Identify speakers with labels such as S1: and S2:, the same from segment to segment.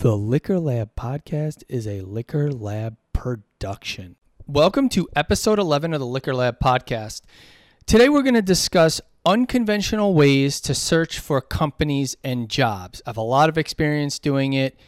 S1: The Liquor Lab podcast is a Liquor Lab production. Welcome to episode 11 of the Liquor Lab podcast. Today we're going to discuss unconventional ways to search for companies and jobs. I have a lot of experience doing it.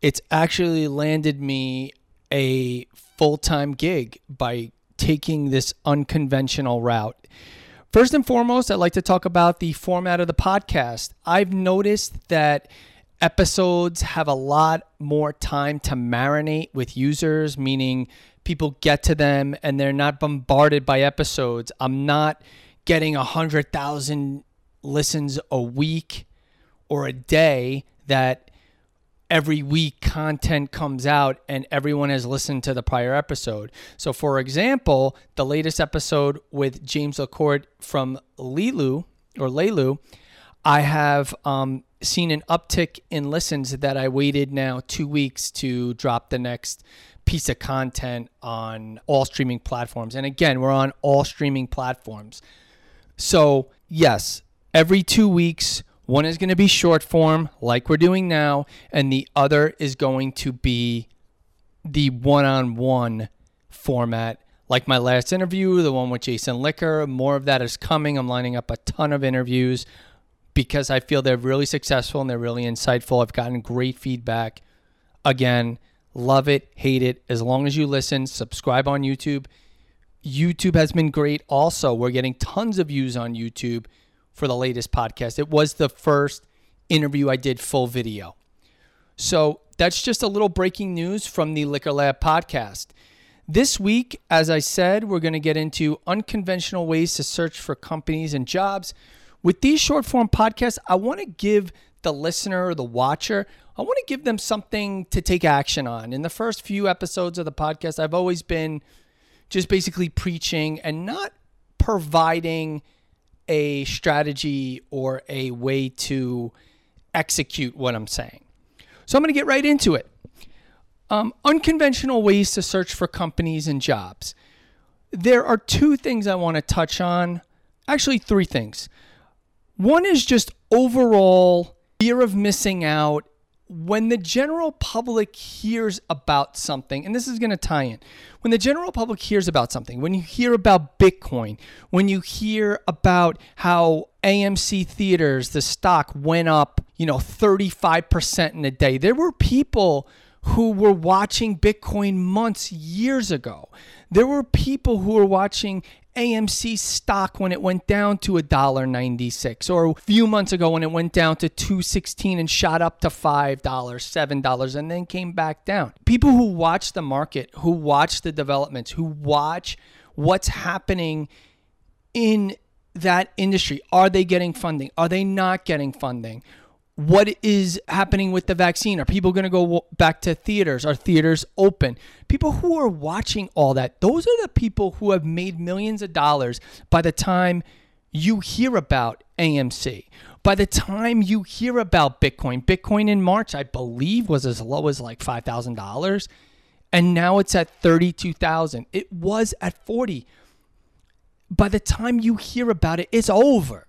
S1: It's actually landed me a full time gig by taking this unconventional route. First and foremost, I'd like to talk about the format of the podcast. I've noticed that episodes have a lot more time to marinate with users, meaning people get to them and they're not bombarded by episodes. I'm not getting a hundred thousand listens a week or a day that every week content comes out and everyone has listened to the prior episode. So for example, the latest episode with James LaCourt from Lilu or Leilu, I have um, seen an uptick in listens that I waited now two weeks to drop the next piece of content on all streaming platforms. And again, we're on all streaming platforms. So, yes, every two weeks, one is going to be short form, like we're doing now, and the other is going to be the one on one format. Like my last interview, the one with Jason Licker, more of that is coming. I'm lining up a ton of interviews because I feel they're really successful and they're really insightful. I've gotten great feedback. Again, love it, hate it. As long as you listen, subscribe on YouTube. YouTube has been great also. We're getting tons of views on YouTube for the latest podcast. It was the first interview I did full video. So that's just a little breaking news from the Liquor Lab podcast. This week, as I said, we're going to get into unconventional ways to search for companies and jobs. With these short form podcasts, I want to give the listener or the watcher, I want to give them something to take action on. In the first few episodes of the podcast, I've always been just basically preaching and not providing a strategy or a way to execute what I'm saying. So I'm going to get right into it. Um, unconventional ways to search for companies and jobs. There are two things I want to touch on. Actually, three things. One is just overall fear of missing out. When the general public hears about something, and this is going to tie in, when the general public hears about something, when you hear about Bitcoin, when you hear about how AMC theaters, the stock went up, you know, 35% in a day, there were people who were watching Bitcoin months, years ago. There were people who were watching AMC stock when it went down to $1.96 or a few months ago when it went down to 216 and shot up to $5, $7 and then came back down. People who watch the market, who watch the developments, who watch what's happening in that industry, are they getting funding? Are they not getting funding? What is happening with the vaccine? Are people going to go back to theaters? Are theaters open? People who are watching all that, those are the people who have made millions of dollars by the time you hear about AMC. By the time you hear about Bitcoin, Bitcoin in March, I believe, was as low as like $5,000. And now it's at 32,000. It was at 40. By the time you hear about it, it's over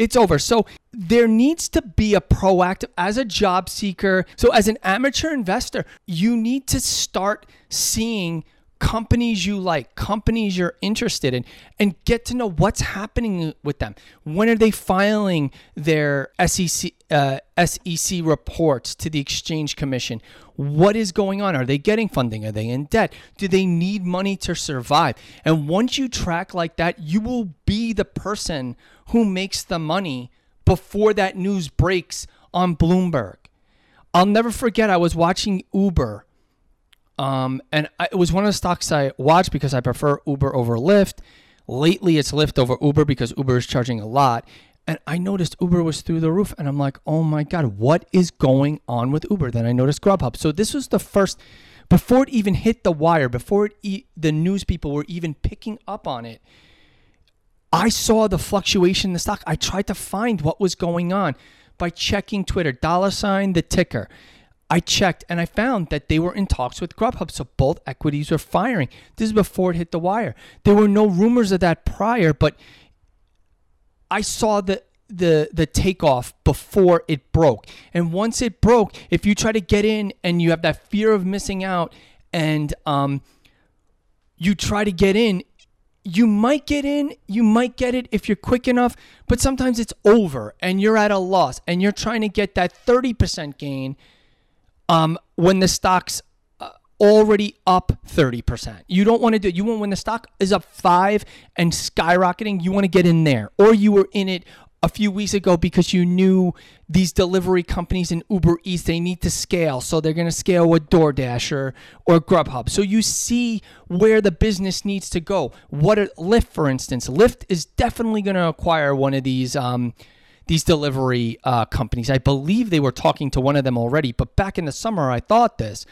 S1: it's over. So there needs to be a proactive as a job seeker. So as an amateur investor, you need to start seeing companies you like, companies you're interested in, and get to know what's happening with them. When are they filing their SEC uh, SEC reports to the Exchange Commission? What is going on? Are they getting funding? Are they in debt? Do they need money to survive? And once you track like that, you will be the person who makes the money before that news breaks on Bloomberg. I'll never forget, I was watching Uber um, and I, it was one of the stocks I watched because I prefer Uber over Lyft. Lately, it's Lyft over Uber because Uber is charging a lot. And I noticed Uber was through the roof. And I'm like, oh my God, what is going on with Uber? Then I noticed Grubhub. So this was the first, before it even hit the wire, before e- the news people were even picking up on it, I saw the fluctuation in the stock. I tried to find what was going on by checking Twitter, dollar sign, the ticker. I checked and I found that they were in talks with Grubhub. So both equities were firing. This is before it hit the wire. There were no rumors of that prior, but I saw the the the takeoff before it broke. And once it broke, if you try to get in and you have that fear of missing out and um you try to get in, you might get in, you might get it if you're quick enough, but sometimes it's over and you're at a loss and you're trying to get that 30% gain um, when the stock's uh, already up 30%. You don't want to do it, you want when the stock is up 5 and skyrocketing, you want to get in there or you were in it a few weeks ago because you knew these delivery companies in Uber Eats they need to scale, so they're going to scale with DoorDash or, or Grubhub. So you see where the business needs to go. What a, Lyft, for instance, Lyft is definitely going to acquire one of these um, these delivery uh, companies. I believe they were talking to one of them already, but back in the summer I thought this.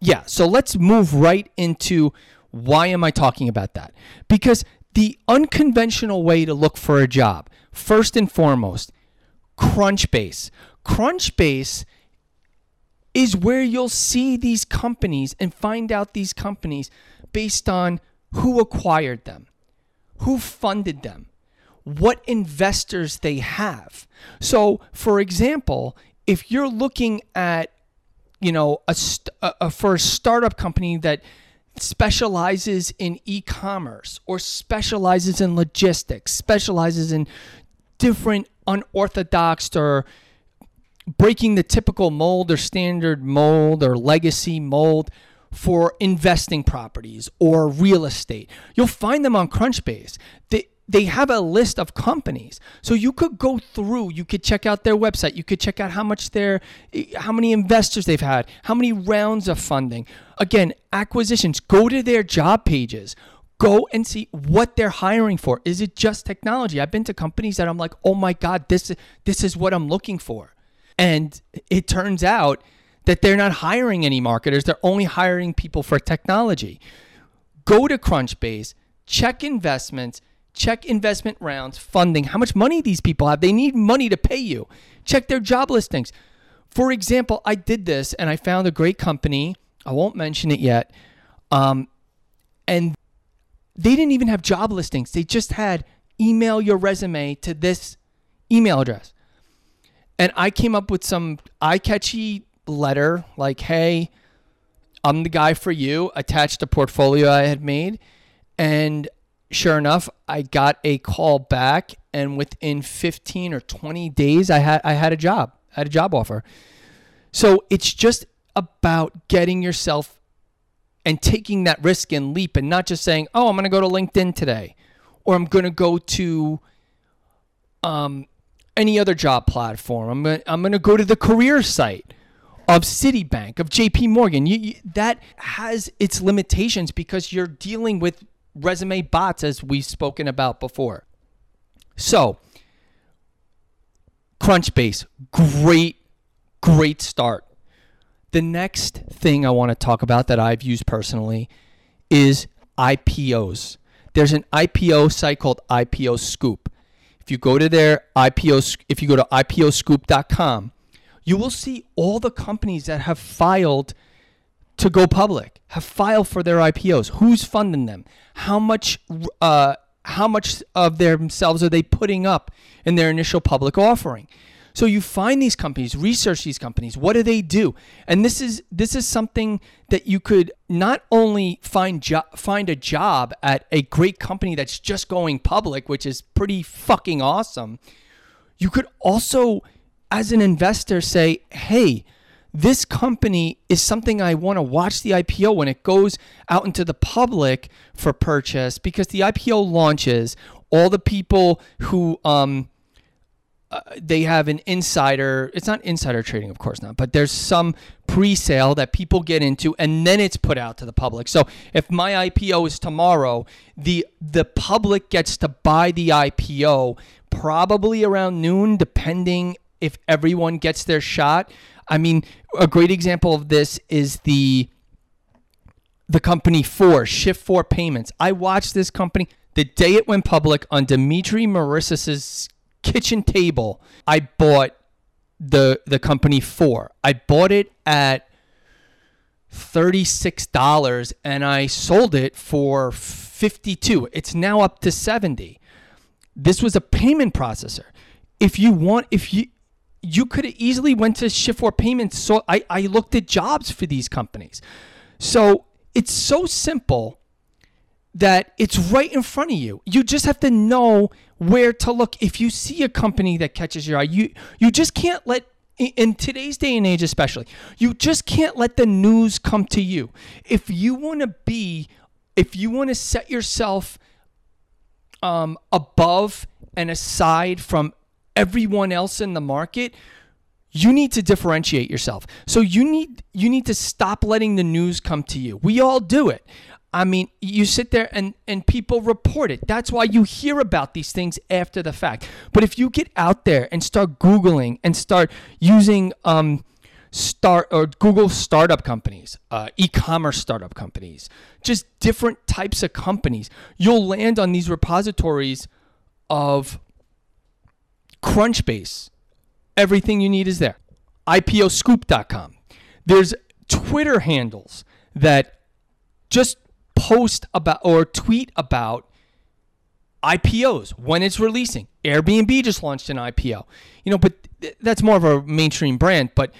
S1: Yeah, so let's move right into why am I talking about that? Because the unconventional way to look for a job First and foremost, Crunchbase. Crunchbase is where you'll see these companies and find out these companies based on who acquired them, who funded them, what investors they have. So, for example, if you're looking at, you know, a, a for a startup company that specializes in e-commerce or specializes in logistics, specializes in different unorthodox or breaking the typical mold or standard mold or legacy mold for investing properties or real estate. You'll find them on Crunchbase. They they have a list of companies. So you could go through, you could check out their website, you could check out how much they're how many investors they've had, how many rounds of funding. Again, acquisitions, go to their job pages go and see what they're hiring for. Is it just technology? I've been to companies that I'm like, "Oh my god, this this is what I'm looking for." And it turns out that they're not hiring any marketers. They're only hiring people for technology. Go to Crunchbase, check investments, check investment rounds, funding, how much money these people have. They need money to pay you. Check their job listings. For example, I did this and I found a great company. I won't mention it yet. Um, and they didn't even have job listings. They just had email your resume to this email address. And I came up with some eye catchy letter like, hey, I'm the guy for you, attached a portfolio I had made. And sure enough, I got a call back and within 15 or 20 days I had I had a job. I had a job offer. So it's just about getting yourself and taking that risk and leap and not just saying, oh, I'm going to go to LinkedIn today or I'm going to go to um, any other job platform. I'm going I'm going to go to the career site of Citibank, of JP Morgan. You, you, that has its limitations because you're dealing with resume bots, as we've spoken about before. So, Crunchbase, great, great start. The next thing I want to talk about that I've used personally is IPOs. There's an IPO site called IPO Scoop. If you go to their IPO, if you go to IPOscoop.com, you will see all the companies that have filed to go public, have filed for their IPOs. Who's funding them? How much? Uh, how much of themselves are they putting up in their initial public offering? So you find these companies, research these companies. What do they do? And this is this is something that you could not only find jo- find a job at a great company that's just going public, which is pretty fucking awesome. You could also as an investor say, "Hey, this company is something I want to watch the IPO when it goes out into the public for purchase because the IPO launches all the people who um, uh, they have an insider it's not insider trading of course not but there's some pre-sale that people get into and then it's put out to the public. So if my ipo is tomorrow the the public gets to buy the ipo probably around noon depending if everyone gets their shot i mean a great example of this is the the company Four Shift4 Payments i watched this company the day it went public on Dimitri Marissas's kitchen table I bought the the company for. I bought it at $36 and I sold it for 52. It's now up to 70. This was a payment processor. if you want, if you you could have easily went to Shift4 Payments. So I, I looked at jobs for these companies. So it's so simple that it's right in front of you. You just have to know where to look. If you see a company that catches your eye, you you just can't let in today's day and age especially, you just can't let the news come to you. If you want to be if you want to set yourself um, above and aside from everyone else in the market, you need to differentiate yourself. So you need you need to stop letting the news come to you. We all do it. I mean, you sit there and and people report it. That's why you hear about these things after the fact. But if you get out there and start googling and start using um start or Google startup companies, uh, e-commerce startup companies, just different types of companies, you'll land on these repositories of Crunchbase. Everything you need is there. IPOscoop.com. There's Twitter handles that just post about or tweet about IPOs when it's releasing. Airbnb just launched an IPO. You know, but that's more of a mainstream brand, but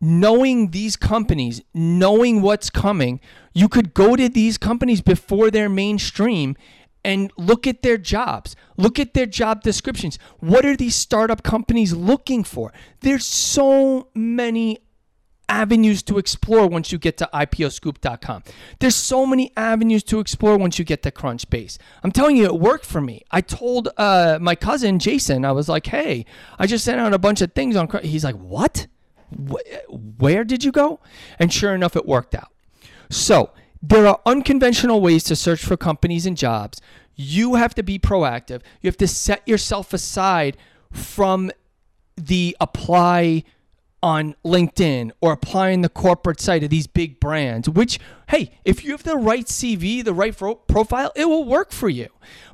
S1: knowing these companies, knowing what's coming, you could go to these companies before they're mainstream and look at their jobs. Look at their job descriptions. What are these startup companies looking for? There's so many avenues to explore once you get to iposcoop.com. There's so many avenues to explore once you get to Crunchbase. I'm telling you, it worked for me. I told uh, my cousin Jason, I was like, "Hey, I just sent out a bunch of things on." Crunch. He's like, "What? Where did you go?" And sure enough, it worked out. So there are unconventional ways to search for companies and jobs. You have to be proactive. You have to set yourself aside from the apply on LinkedIn or applying the corporate site of these big brands, which, hey, if you have the right CV, the right profile, it will work for you.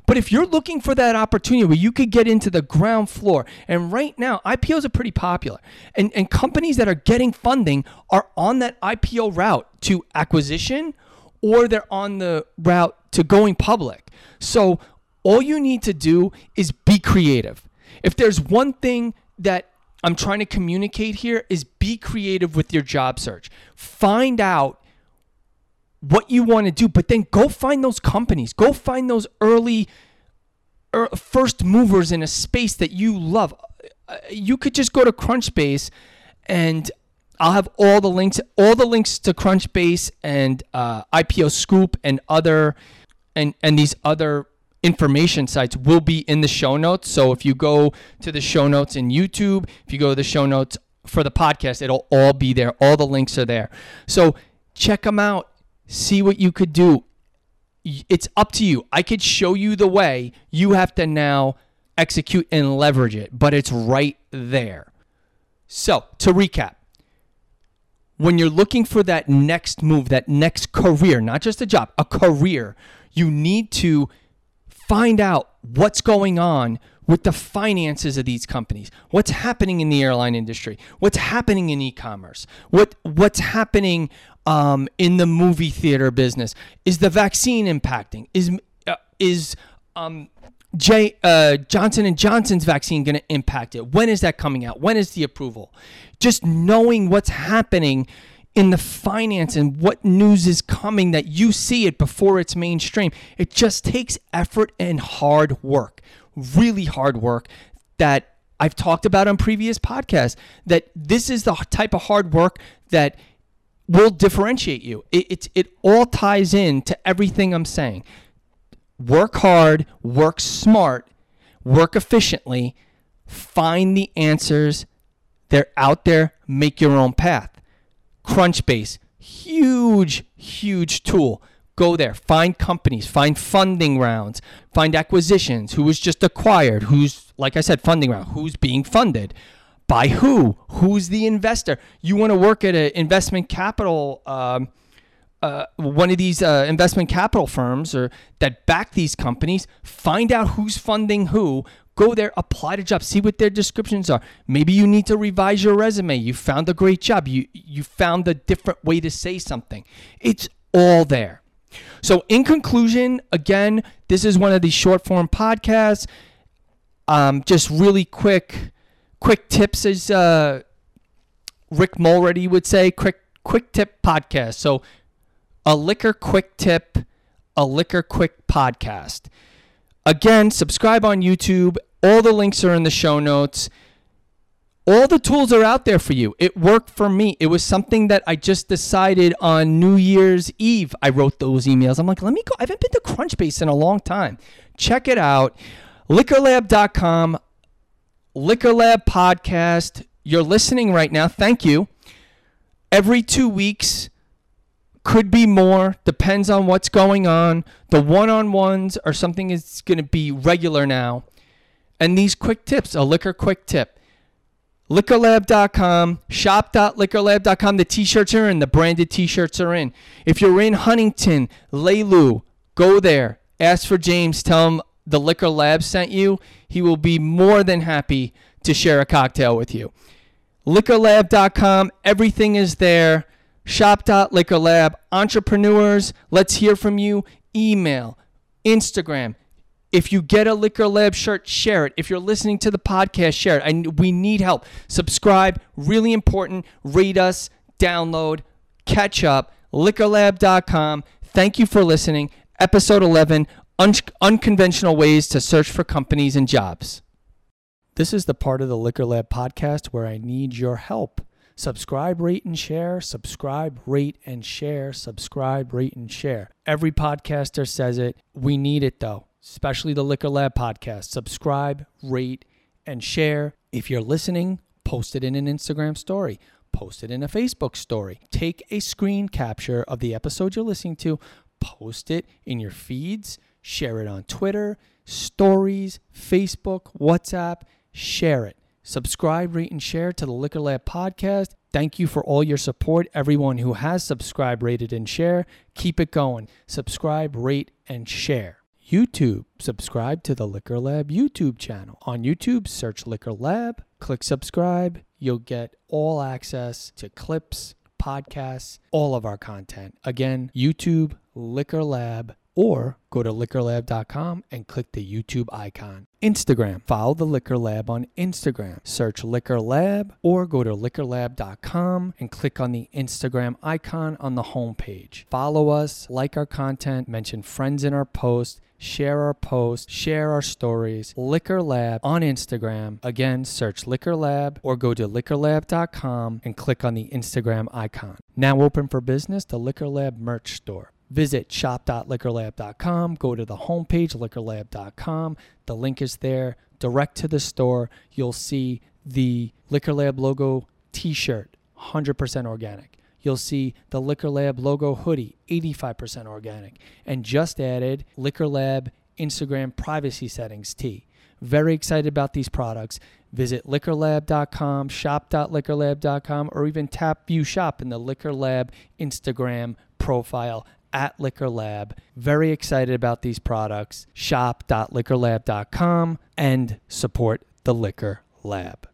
S1: But if you're looking for that opportunity where you could get into the ground floor, and right now IPOs are pretty popular, and, and companies that are getting funding are on that IPO route to acquisition or they're on the route to going public. So all you need to do is be creative. If there's one thing that I'm trying to communicate here is be creative with your job search. Find out what you want to do, but then go find those companies. Go find those early er, first movers in a space that you love. Uh, you could just go to Crunchbase and I'll have all the links, all the links to Crunchbase and uh, IPO Scoop and other and and these other information sites will be in the show notes. So if you go to the show notes in YouTube, if you go to the show notes for the podcast, it'll all be there. All the links are there. So check them out. See what you could do. It's up to you. I could show you the way. You have to now execute and leverage it, but it's right there. So to recap, when you're looking for that next move, that next career, not just a job, a career, you need to find out what's going on with the finances of these companies. What's happening in the airline industry? What's happening in e-commerce? What what's happening um, in the movie theater business? Is the vaccine impacting? Is uh, is um, J, uh, Johnson and Johnson's vaccine going to impact it? When is that coming out? When is the approval? Just knowing what's happening in the finance and what news is coming that you see it before it's mainstream. It just takes effort and hard work, really hard work that I've talked about on previous podcasts. That this is the type of hard work that will differentiate you. It, it, it all ties in to everything I'm saying work hard, work smart, work efficiently, find the answers. They're out there, make your own path. Crunchbase, huge, huge tool. Go there, find companies, find funding rounds, find acquisitions, who was just acquired, who's, like I said, funding round, who's being funded, by who, who's the investor. You want to work at an investment capital um, uh, one of these uh, investment capital firms or that back these companies, find out who's funding who, go there, apply to jobs, see what their descriptions are. Maybe you need to revise your resume. You found a great job. You you found a different way to say something. It's all there. So in conclusion, again, this is one of these short form podcasts. Um, just really quick, quick tips, as uh, Rick Mulready would say, quick, quick tip podcast. So, a liquor quick tip, a liquor quick podcast. Again, subscribe on YouTube. All the links are in the show notes. All the tools are out there for you. It worked for me. It was something that I just decided on New Year's Eve. I wrote those emails. I'm like, let me go. I haven't been to Crunchbase in a long time. Check it out. Liquorlab.com, Liquorlab Podcast. You're listening right now. Thank you. Every two weeks, could be more, depends on what's going on. The one on ones are something is going to be regular now. And these quick tips, a liquor quick tip. Liquorlab.com, shop.liquorlab.com. The t shirts are in, the branded t shirts are in. If you're in Huntington, Laylu, go there. Ask for James. Tell him the Liquor Lab sent you. He will be more than happy to share a cocktail with you. Liquorlab.com, everything is there. Shop.liquorlab. Entrepreneurs, let's hear from you. Email, Instagram. If you get a Liquor Lab shirt, share it. If you're listening to the podcast, share it. I, we need help. Subscribe, really important. Rate us, download, catch up. LiquorLab.com. Thank you for listening. Episode 11 Un- Unconventional Ways to Search for Companies and Jobs. This is the part of the Liquor Lab podcast where I need your help. Subscribe, rate, and share. Subscribe, rate, and share. Subscribe, rate, and share. Every podcaster says it. We need it though, especially the Liquor Lab podcast. Subscribe, rate, and share. If you're listening, post it in an Instagram story, post it in a Facebook story. Take a screen capture of the episode you're listening to, post it in your feeds, share it on Twitter, stories, Facebook, WhatsApp, share it. Subscribe, rate, and share to the Liquor Lab podcast. Thank you for all your support. Everyone who has subscribed, rated, and share, keep it going. Subscribe, rate, and share. YouTube, subscribe to the Liquor Lab YouTube channel. On YouTube, search Liquor Lab, click subscribe. You'll get all access to clips, podcasts, all of our content. Again, YouTube, Liquor Lab, or go to liquorlab.com and click the YouTube icon. Instagram, follow the Liquor Lab on Instagram. Search Liquor Lab or go to liquorlab.com and click on the Instagram icon on the homepage. Follow us, like our content, mention friends in our post, share our posts, share our stories. Liquor Lab on Instagram. Again, search Liquor Lab or go to liquorlab.com and click on the Instagram icon. Now open for business, the Liquor Lab merch store. Visit shop.liquorlab.com. Go to the homepage, liquorlab.com. The link is there. Direct to the store. You'll see the Liquor Lab logo t shirt, 100% organic. You'll see the Liquor Lab logo hoodie, 85% organic. And just added Liquor Lab Instagram privacy settings tee. Very excited about these products. Visit liquorlab.com, shop.liquorlab.com, or even tap view shop in the Liquor Lab Instagram profile at Liquor Lab. Very excited about these products. Shop.liquorlab.com and support the Liquor Lab.